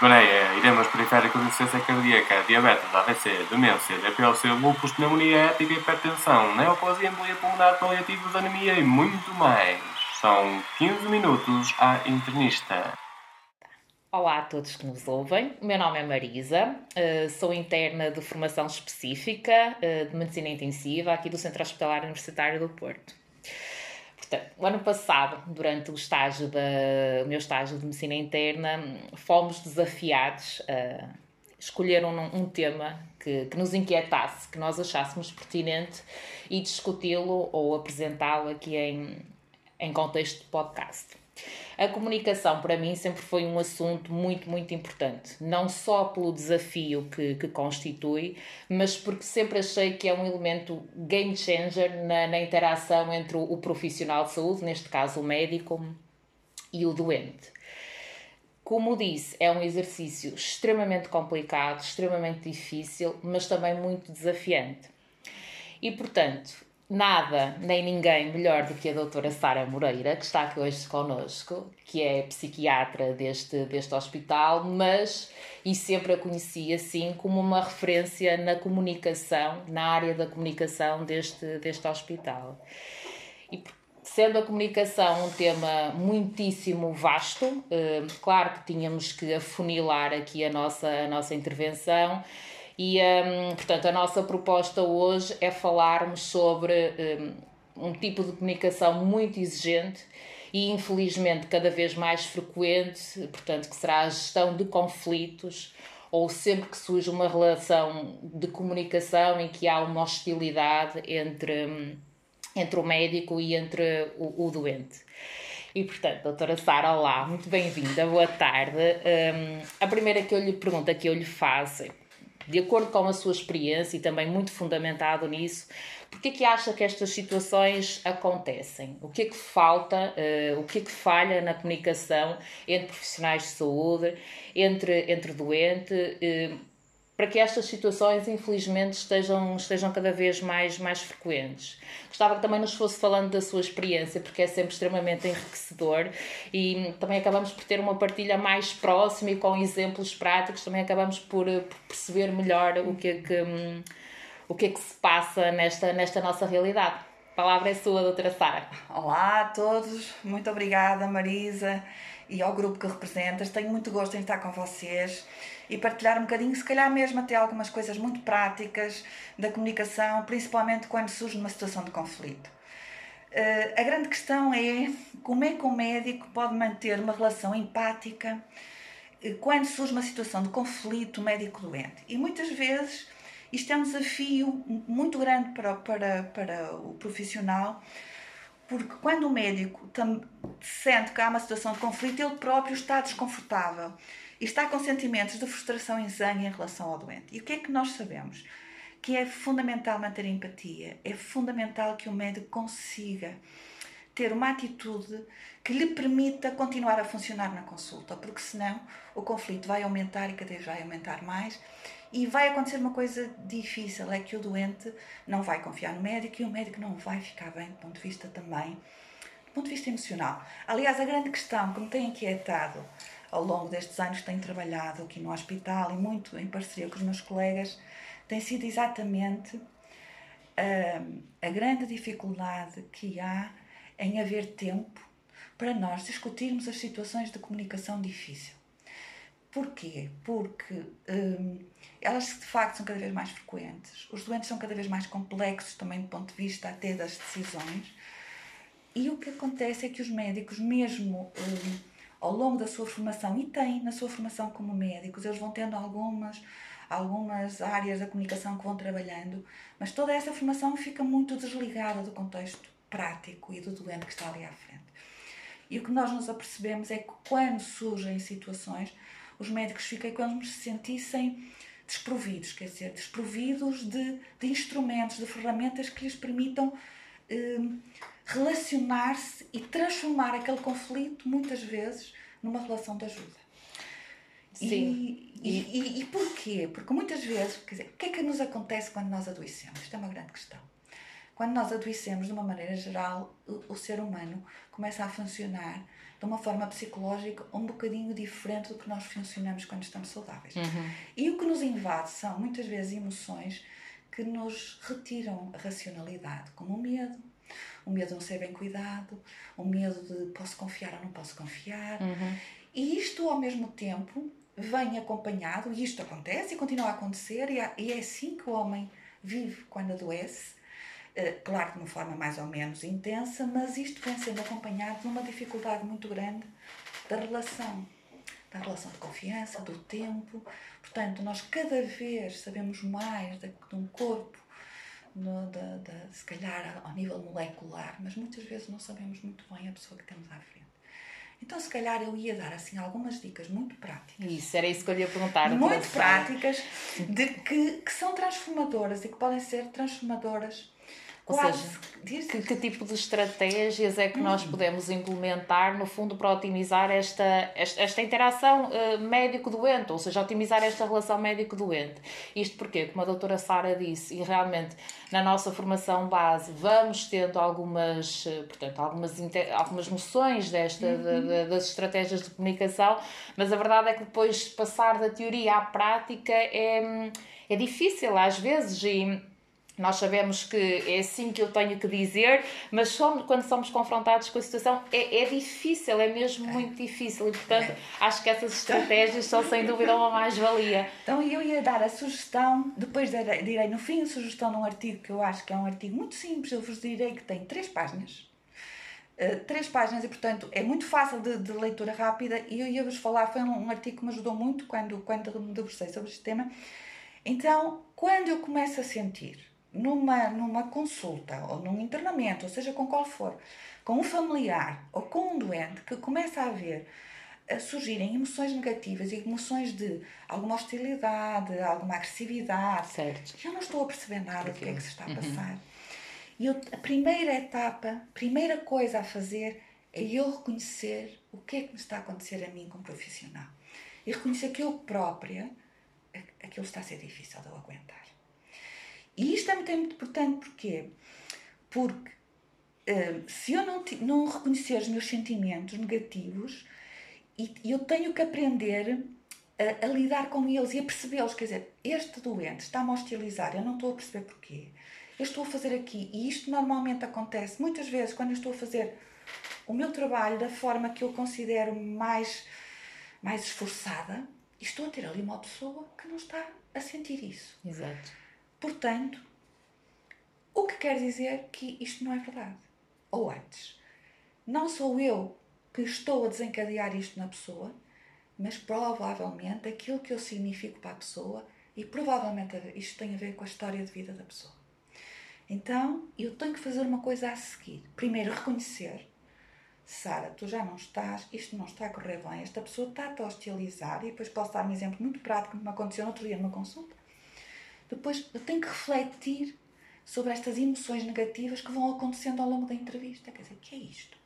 Goreia, iremos periféricos insuficiência cardíaca, diabetes, AVC, demência, DPLC, lúpus, pneumonia ética, hipertensão, neoplasia, embolia pulmonar, paliativos, anemia e muito mais. São 15 minutos à internista. Olá a todos que nos ouvem. O meu nome é Marisa, eh, sou interna de formação específica eh, de medicina intensiva aqui do Centro Hospitalar Universitário do Porto. Portanto, o ano passado, durante o estágio da, o meu estágio de medicina interna, fomos desafiados a escolher um, um tema que, que, nos inquietasse, que nós achássemos pertinente e discuti-lo ou apresentá-lo aqui em, em contexto de podcast. A comunicação, para mim, sempre foi um assunto muito, muito importante. Não só pelo desafio que, que constitui, mas porque sempre achei que é um elemento game changer na, na interação entre o, o profissional de saúde, neste caso o médico, e o doente. Como disse, é um exercício extremamente complicado, extremamente difícil, mas também muito desafiante. E, portanto, nada nem ninguém melhor do que a doutora Sara Moreira, que está aqui hoje connosco, que é psiquiatra deste, deste hospital, mas e sempre a conheci assim como uma referência na comunicação, na área da comunicação deste, deste hospital. E sendo a comunicação um tema muitíssimo vasto, eh, claro que tínhamos que afunilar aqui a nossa, a nossa intervenção e, um, portanto, a nossa proposta hoje é falarmos sobre um, um tipo de comunicação muito exigente e, infelizmente, cada vez mais frequente, portanto, que será a gestão de conflitos ou sempre que surge uma relação de comunicação em que há uma hostilidade entre, entre o médico e entre o, o doente. E portanto, doutora Sara, olá, muito bem-vinda, boa tarde. Um, a primeira que eu lhe pergunta que eu lhe faço de acordo com a sua experiência e também muito fundamentado nisso, porque é que acha que estas situações acontecem? O que é que falta, uh, o que é que falha na comunicação entre profissionais de saúde, entre, entre doente, uh, para que estas situações, infelizmente, estejam, estejam cada vez mais, mais frequentes. Gostava que também nos fosse falando da sua experiência, porque é sempre extremamente enriquecedor e também acabamos por ter uma partilha mais próxima e com exemplos práticos, também acabamos por, por perceber melhor o que, é que, o que é que se passa nesta, nesta nossa realidade. A palavra é sua, doutora Sara. Olá a todos, muito obrigada, Marisa e ao grupo que representas. Tenho muito gosto em estar com vocês e partilhar um bocadinho, se calhar mesmo até algumas coisas muito práticas da comunicação, principalmente quando surge uma situação de conflito. Uh, a grande questão é como é que o médico pode manter uma relação empática uh, quando surge uma situação de conflito médico-doente. E muitas vezes isto é um desafio muito grande para, para, para o profissional, porque quando o médico sente que há uma situação de conflito, ele próprio está desconfortável e está com sentimentos de frustração e zangue em relação ao doente. E o que é que nós sabemos? Que é fundamental manter empatia, é fundamental que o médico consiga ter uma atitude que lhe permita continuar a funcionar na consulta, porque senão o conflito vai aumentar e cada vez vai aumentar mais e vai acontecer uma coisa difícil, é que o doente não vai confiar no médico e o médico não vai ficar bem do ponto de vista também, do ponto de vista emocional. Aliás, a grande questão que me tem inquietado ao longo destes anos tenho trabalhado aqui no hospital e muito em parceria com os meus colegas, tem sido exatamente uh, a grande dificuldade que há em haver tempo para nós discutirmos as situações de comunicação difícil. Porquê? Porque hum, elas de facto são cada vez mais frequentes, os doentes são cada vez mais complexos também do ponto de vista até das decisões. E o que acontece é que os médicos, mesmo hum, ao longo da sua formação, e têm na sua formação como médicos, eles vão tendo algumas, algumas áreas da comunicação que vão trabalhando, mas toda essa formação fica muito desligada do contexto prático e do doente que está ali à frente. E o que nós nos apercebemos é que quando surgem situações os médicos fiquem como se sentissem desprovidos, quer dizer, desprovidos de, de instrumentos, de ferramentas que lhes permitam eh, relacionar-se e transformar aquele conflito, muitas vezes, numa relação de ajuda. Sim. E, e, e, e porquê? Porque muitas vezes, quer dizer, o que é que nos acontece quando nós adoecemos? Isto é uma grande questão. quando nós adoecemos de uma maneira geral, o, o ser humano começa a funcionar de uma forma psicológica um bocadinho diferente do que nós funcionamos quando estamos saudáveis. Uhum. E o que nos invade são muitas vezes emoções que nos retiram a racionalidade, como o medo, o medo de não ser bem cuidado, o medo de posso confiar ou não posso confiar. Uhum. E isto, ao mesmo tempo, vem acompanhado, e isto acontece e continua a acontecer, e é assim que o homem vive quando adoece, eh, claro, de uma forma mais ou menos intensa, mas isto vem sendo acompanhado de uma dificuldade muito grande da relação, da relação de confiança, do tempo. Portanto, nós cada vez sabemos mais de um corpo, no, de, de, se calhar ao nível molecular, mas muitas vezes não sabemos muito bem a pessoa que temos à frente. Então, se calhar, eu ia dar assim algumas dicas muito práticas. Isso, era isso que eu ia perguntar. Muito práticas, de que, que são transformadoras e que podem ser transformadoras ou seja, que, que, tipo de estratégias é que nós hum. podemos implementar, no fundo, para otimizar esta, esta, esta interação uh, médico-doente, ou seja, otimizar esta relação médico-doente? Isto porque, como a doutora Sara disse, e realmente na nossa formação base vamos tendo algumas, eh, portanto, algumas, algumas noções desta, uhum. de, de, das estratégias de comunicação, mas a verdade é que depois passar da teoria à prática é, é difícil às vezes e nós sabemos que é assim que eu tenho que dizer, mas somos, quando somos confrontados com a situação é, é difícil, é mesmo muito difícil e, portanto, acho que essas estratégias são sem dúvida uma mais-valia. Então, eu ia dar a sugestão, depois direi no fim a sugestão num artigo que eu acho que é um artigo muito simples, eu vos direi que tem três páginas. Uh, três páginas e, portanto, é muito fácil de, de leitura rápida e eu ia-vos falar, foi um, um, artigo que me ajudou muito quando, quando me debrucei sobre este tema. Então, quando eu começo a sentir numa, numa consulta ou num internamento, ou seja, com qual for, com um familiar ou com um doente que começa a haver a surgirem emoções negativas e emoções de alguma hostilidade, alguma agressividade, certo. eu não estou a perceber nada do que é que se está a uhum. passar. Uhum. E eu, a primeira etapa, a primeira coisa a fazer é eu reconhecer o que é que me está a acontecer a mim como profissional. E reconhecer que eu própria, aquilo está a ser difícil de eu aguentar. E isto é muito, muito importante porquê? Porque uh, se eu não, não reconhecer os meus sentimentos negativos, e eu tenho que aprender a, a lidar com eles e a percebê-los. Quer dizer, este doente está-me a hostilizar, eu não estou a perceber porquê. Eu estou a fazer aqui, e isto normalmente acontece muitas vezes quando eu estou a fazer o meu trabalho da forma que eu considero mais, mais esforçada, estou a ter ali uma pessoa que não está a sentir isso. Exato. Portanto, o que quer dizer que isto não é verdade. Ou antes, não sou eu que estou a desencadear isto na pessoa, mas provavelmente aquilo que eu significo para a pessoa e provavelmente isto tem a ver com a história de vida da pessoa. Então, eu tenho que fazer uma coisa a seguir. Primeiro, reconhecer. Sara, tu já não estás, isto não está a correr bem, esta pessoa está-te a hostilizar, e depois posso dar um exemplo muito prático que me aconteceu no outro dia numa consulta. Depois eu tenho que refletir sobre estas emoções negativas que vão acontecendo ao longo da entrevista. Quer dizer, o que é isto?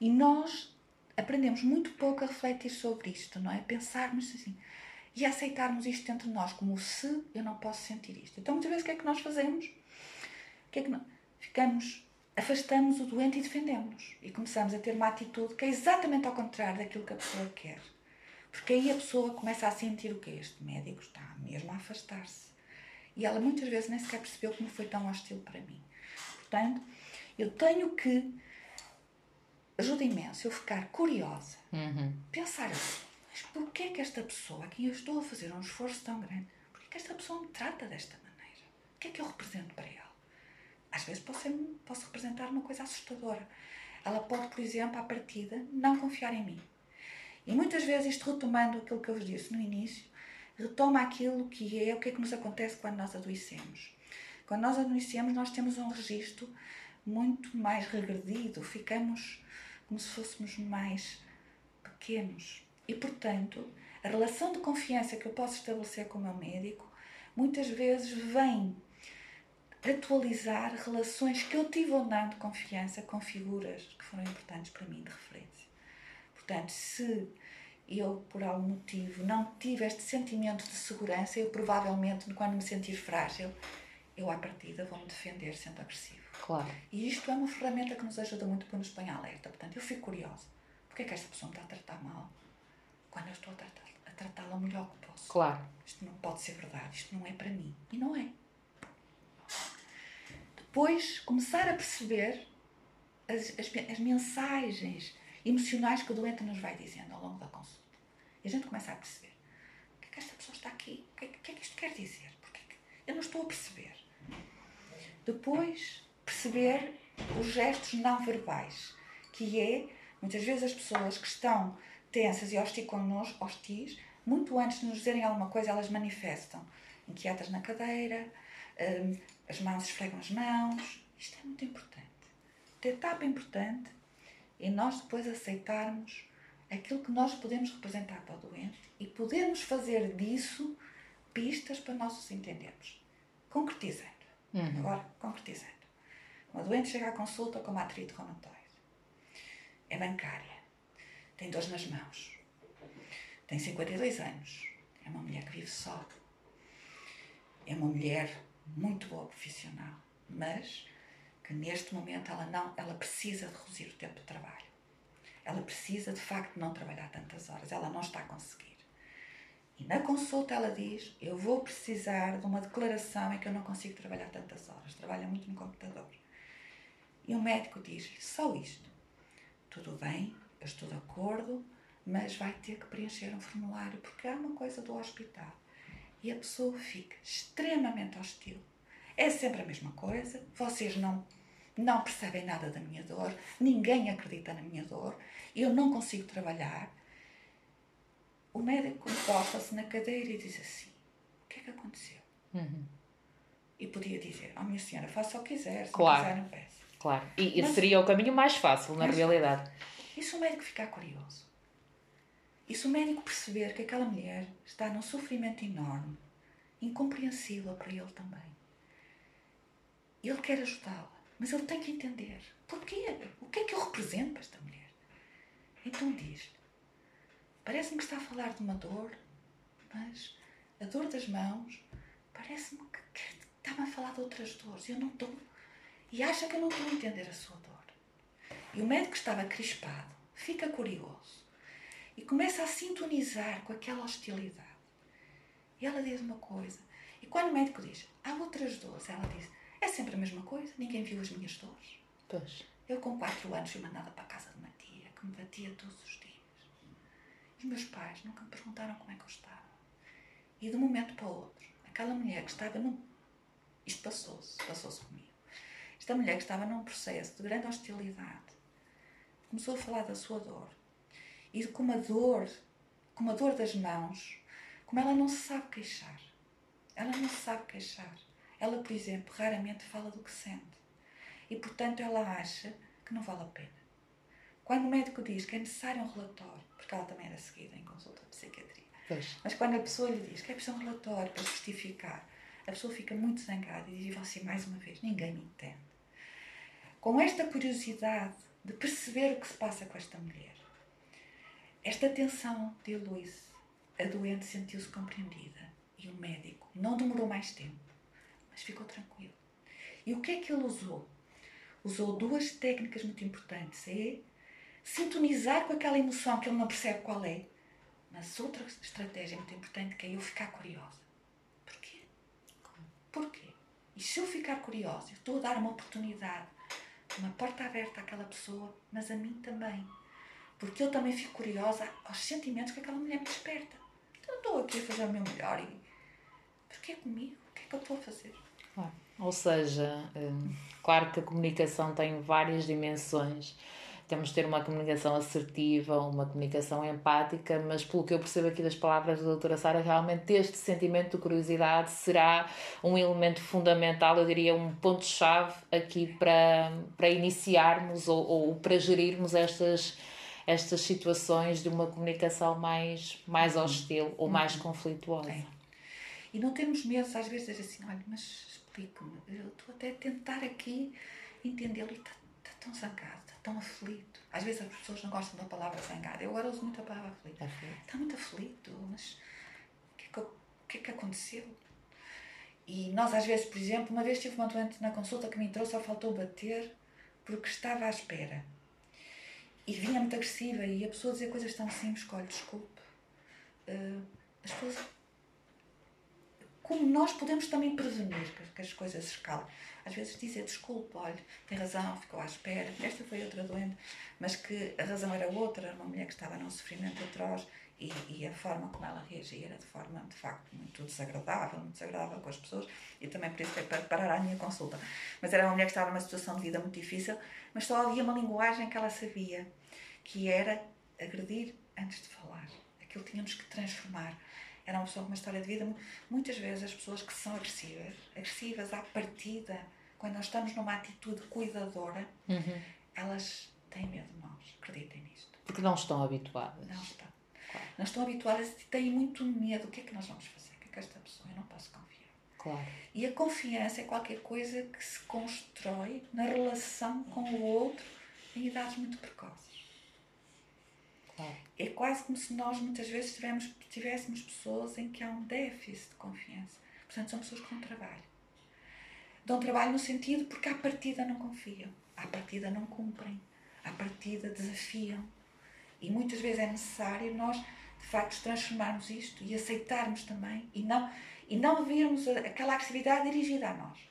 E nós aprendemos muito pouco a refletir sobre isto, não é? Pensarmos assim e aceitarmos isto entre nós, como se eu não posso sentir isto. Então, muitas vezes, o que é que nós fazemos? O que é que nós... Ficamos, afastamos o doente e defendemos. E começamos a ter uma atitude que é exatamente ao contrário daquilo que a pessoa quer. Porque aí a pessoa começa a sentir o que este médico está mesmo a afastar-se. E ela muitas vezes nem sequer percebeu como foi tão hostil para mim. Portanto, eu tenho que. Ajuda imenso eu ficar curiosa, uhum. pensar assim, mas porquê é que esta pessoa, a quem eu estou a fazer um esforço tão grande, porquê é que esta pessoa me trata desta maneira? O que é que eu represento para ela? Às vezes posso, ser, posso representar uma coisa assustadora. Ela pode, por exemplo, à partida, não confiar em mim e muitas vezes, isto retomando aquilo que eu vos disse no início, retoma aquilo que é o que é que nos acontece quando nós adoecemos. Quando nós adoecemos, nós temos um registro muito mais regredido, ficamos como se fôssemos mais pequenos. E, portanto, a relação de confiança que eu posso estabelecer com o meu médico muitas vezes vem atualizar relações que eu tive ou não de confiança com figuras que foram importantes para mim de referência. Portanto, se eu, por algum motivo, não tive este sentimento de segurança, eu provavelmente, quando me sentir frágil, eu à partida vou-me defender sendo agressivo. Claro. E isto é uma ferramenta que nos ajuda muito para nos pôr em alerta. Portanto, eu fico curiosa. Porquê é que esta pessoa me está a tratar mal quando eu estou a tratá-la o melhor que posso? Claro. Isto não pode ser verdade, isto não é para mim. E não é. Depois, começar a perceber as, as, as mensagens emocionais que o doente nos vai dizendo ao longo da consulta. E a gente começa a perceber. O que é que esta pessoa está aqui? O que é, que- é isto quer dizer? Porque é eu não estou a perceber. Depois, perceber os gestos não verbais, que é, muitas vezes as pessoas que estão tensas e hostis hostis, muito antes de nos dizerem alguma coisa, elas manifestam. Inquietas na cadeira, hum, as mãos esfregam as mãos. Isto é muito importante. Outra etapa importante é nós depois aceitarmos aquilo que nós podemos representar para o doente e podermos fazer disso pistas para nós os entendermos. Concretizando. Agora, concretizando. Uma doente chega à consulta com uma artrite reumatoide. É bancária. Tem dores nas mãos. Tem 52 anos. É uma mulher que vive só. É uma mulher muito boa profissional, mas que neste momento ela não, ela precisa de reduzir o tempo de trabalho. Ela precisa de facto não trabalhar tantas horas, ela não está a conseguir. E na consulta ela diz: Eu vou precisar de uma declaração em que eu não consigo trabalhar tantas horas, trabalha muito no computador. E o médico diz-lhe: Só isto. Tudo bem, eu estou de acordo, mas vai ter que preencher um formulário porque há uma coisa do hospital. E a pessoa fica extremamente hostil. É sempre a mesma coisa, vocês não, não percebem nada da minha dor, ninguém acredita na minha dor, eu não consigo trabalhar. O médico encosta-se na cadeira e diz assim: O que é que aconteceu? E podia dizer: Oh, minha senhora, faça o que quiser, se Claro. quiser, não peça. Claro. E, Mas- seria o caminho mais fácil, na realidade. E se o médico ficar curioso? E se o médico perceber que aquela mulher está num sofrimento enorme, incompreensível para ele também? Ele quer ajudá-la, mas ele tem que entender. Porquê? O que é que eu represento para esta mulher? Então diz-lhe: Parece-me que está a falar de uma dor, mas a dor das mãos parece-me que, que está-me a falar de outras dores. Eu não estou. E acha que eu não estou a entender a sua dor. E o médico estava crispado, fica curioso e começa a sintonizar com aquela hostilidade. E ela diz uma coisa. E quando o médico diz, há outras dores, ela diz, é sempre a mesma coisa, ninguém viu as minhas dores. Pois. Eu com quatro anos fui mandada para a casa de uma tia que me batia todos os dias. Os meus pais nunca me perguntaram como é que eu estava. E de um momento para o outro, aquela mulher que estava num. Isto passou-se, passou-se comigo. Esta mulher que estava num processo de grande hostilidade começou a falar da sua dor. E com uma dor, com uma dor das mãos, como ela não se sabe queixar. Ela não se sabe queixar. Ela, por exemplo, raramente fala do que sente. E, portanto, ela acha que não vale a pena. Quando o médico diz que é necessário um relatório, porque ela também era seguida em consulta de psiquiatria, Pois. mas quando a pessoa lhe diz que é preciso um relatório para justificar, a pessoa fica muito zangada e diz: "E você, mais uma vez, ninguém me entende. Com esta curiosidade de perceber o que se passa com esta mulher, esta tensão dilui-se, a doente sentiu-se compreendida e o médico não demorou mais tempo, mas ficou tranquilo. E o que é que ele usou? Usou duas técnicas muito importantes: é sintonizar com aquela emoção que ele não percebe qual é, mas outra estratégia muito importante que é eu ficar curiosa. Porquê? Porquê? E se eu ficar curiosa, eu estou a dar uma oportunidade, uma porta aberta àquela pessoa, mas a mim também. Porque eu também fico curiosa aos sentimentos que aquela mulher me desperta. Então estou aqui a fazer o meu melhor e. Porquê comigo? O que é que eu estou a fazer? Claro. Ou seja, hum, claro que a comunicação tem várias dimensões. Temos de ter uma comunicação assertiva, uma comunicação empática, mas pelo que eu percebo aqui das palavras da doutora Sara, realmente este sentimento de curiosidade será um elemento fundamental, eu diria um ponto-chave aqui para, para iniciarmos ou, ou para gerirmos estas, estas situações de uma comunicação mais, mais hostil ou mais conflituosa. É. E não termos medo, às vezes, de dizer assim: olha, mas explica-me, eu estou até a tentar aqui entendê-lo e está, está tão zangado, está tão aflito. Às vezes as pessoas não gostam da palavra zangado, eu agora uso muito a palavra aflito. Aflito. Está muito aflito, mas o que é que, que, é que aconteceu? E nós, às vezes, por exemplo, uma vez tive uma doente na consulta que me entrou, só faltou bater porque estava à espera. E vinha muito agressiva e a pessoa dizia coisas tão simples, olha, desculpe. Uh, as pessoas. Como nós podemos também prevenir que, que as coisas escalem? Às vezes dizer desculpe, olha, tem razão, ficou à espera. Esta foi outra doente, mas que a razão era outra, uma mulher que estava num sofrimento atroz e, e, a forma como ela reagia era de forma, de facto, muito desagradável, muito desagradável com as pessoas e também por isso foi para parar a minha consulta. Mas era uma mulher que estava numa situação de vida muito difícil, mas só havia uma linguagem que ela sabia, que era agredir antes de falar. Aquilo tínhamos que transformar. Era uma pessoa com uma história de vida. Muitas vezes as pessoas que são agressivas, agressivas à partida, quando nós estamos numa atitude cuidadora, uhum. elas têm medo de nós. Acreditem nisto. Porque não estão habituadas. Não estão. Claro. Não estão habituadas e têm muito medo. O que é que nós vamos fazer? O que é que esta pessoa? Eu não posso confiar. Claro. E a confiança é qualquer coisa que se constrói na relação com o outro em idades muito precoces. É quase como se nós muitas vezes tivéssemos, tivéssemos pessoas em que há um déficit de confiança. Portanto, são pessoas que dão trabalho. Dão trabalho no sentido porque à partida não confiam, à partida não cumprem, à partida desafiam, e muitas vezes é necessário nós, de facto, transformarmos isto e aceitarmos também e não, e não vermos aquela agressividade dirigida a nós.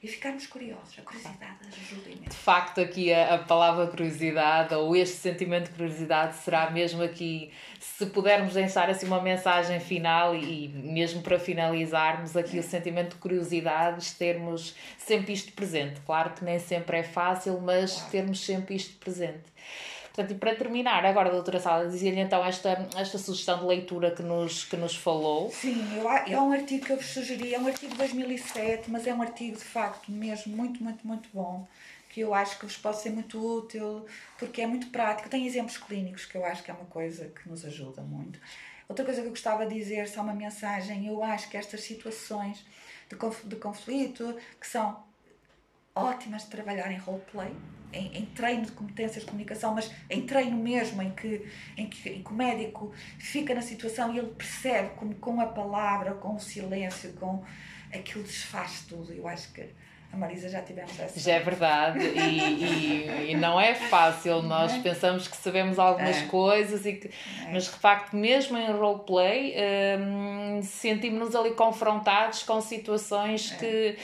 E ficarmos curiosos. A curiosidade ajuda imenso. De facto, aqui a, a, palavra curiosidade ou este sentimento de curiosidade será mesmo aqui, se pudermos deixar assim uma mensagem final e, e mesmo para finalizarmos aqui é. o sentimento de curiosidade, termos sempre isto presente. Claro que nem sempre é fácil, mas claro. termos sempre isto presente. Portanto, e para terminar, agora, doutora Sala, dizia-lhe então esta, esta sugestão de leitura que nos, que nos falou. Sim, eu, é um artigo que eu vos sugeri, é um artigo de 2007, mas é um artigo de facto mesmo muito, muito, muito bom, que eu acho que vos pode ser muito útil, porque é muito prático. Tem exemplos clínicos que eu acho que é uma coisa que nos ajuda muito. Outra coisa que eu gostava de dizer, só uma mensagem, eu acho que estas situações de, de conflito, que são ótimas de trabalhar em roleplay, em, em, treino de competências de comunicação, mas em treino mesmo, em que, em que, em que o médico fica na situação e ele percebe como com a palavra, com o silêncio, com aquilo desfaz tudo. Eu acho que a Marisa já tivemos essa. Já é verdade, e, e, e não é fácil. Nós é? pensamos que sabemos algumas é. coisas, e que, é. mas de facto, mesmo em roleplay, hum, sentimos-nos ali confrontados com situações é. que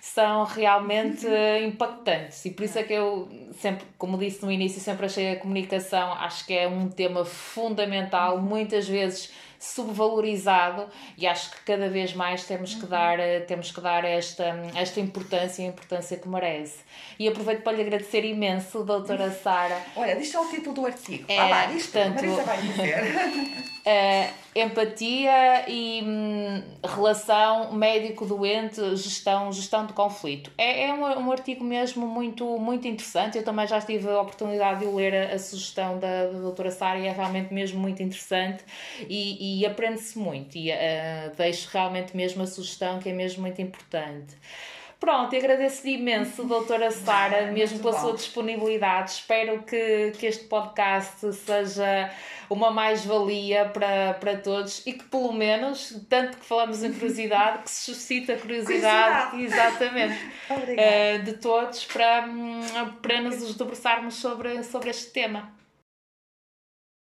são realmente impactantes. E por isso é que eu sempre, como disse no início, sempre achei a comunicação, acho que é um tema fundamental, muitas vezes subvalorizado e acho que cada vez mais temos que dar, temos que dar esta, esta importância e a importância que merece. E aproveito para lhe agradecer imenso, doutora Sara. Olha, diz só o título do artigo. É, ah, lá, diz portanto, Marisa vai dizer. uh, empatia e hum, relação médico-doente, gestão, gestão de conflito. É, é um, um artigo mesmo muito, muito interessante. Eu também já tive a oportunidade de ler a, a sugestão da, da doutora Sara e é realmente mesmo muito interessante e, e aprende-se muito. E uh, deixo realmente mesmo a sugestão que é mesmo muito importante. Pronto, agradeço-lhe imenso, doutora Sara, mesmo pela bom. sua disponibilidade. Espero que, que este podcast seja uma mais-valia para, para todos e que, pelo menos, tanto que falamos em curiosidade, que se suscita a curiosidade, curiosidade. exatamente, uh, de todos para, hum, para nos debruçarmos sobre, sobre este tema.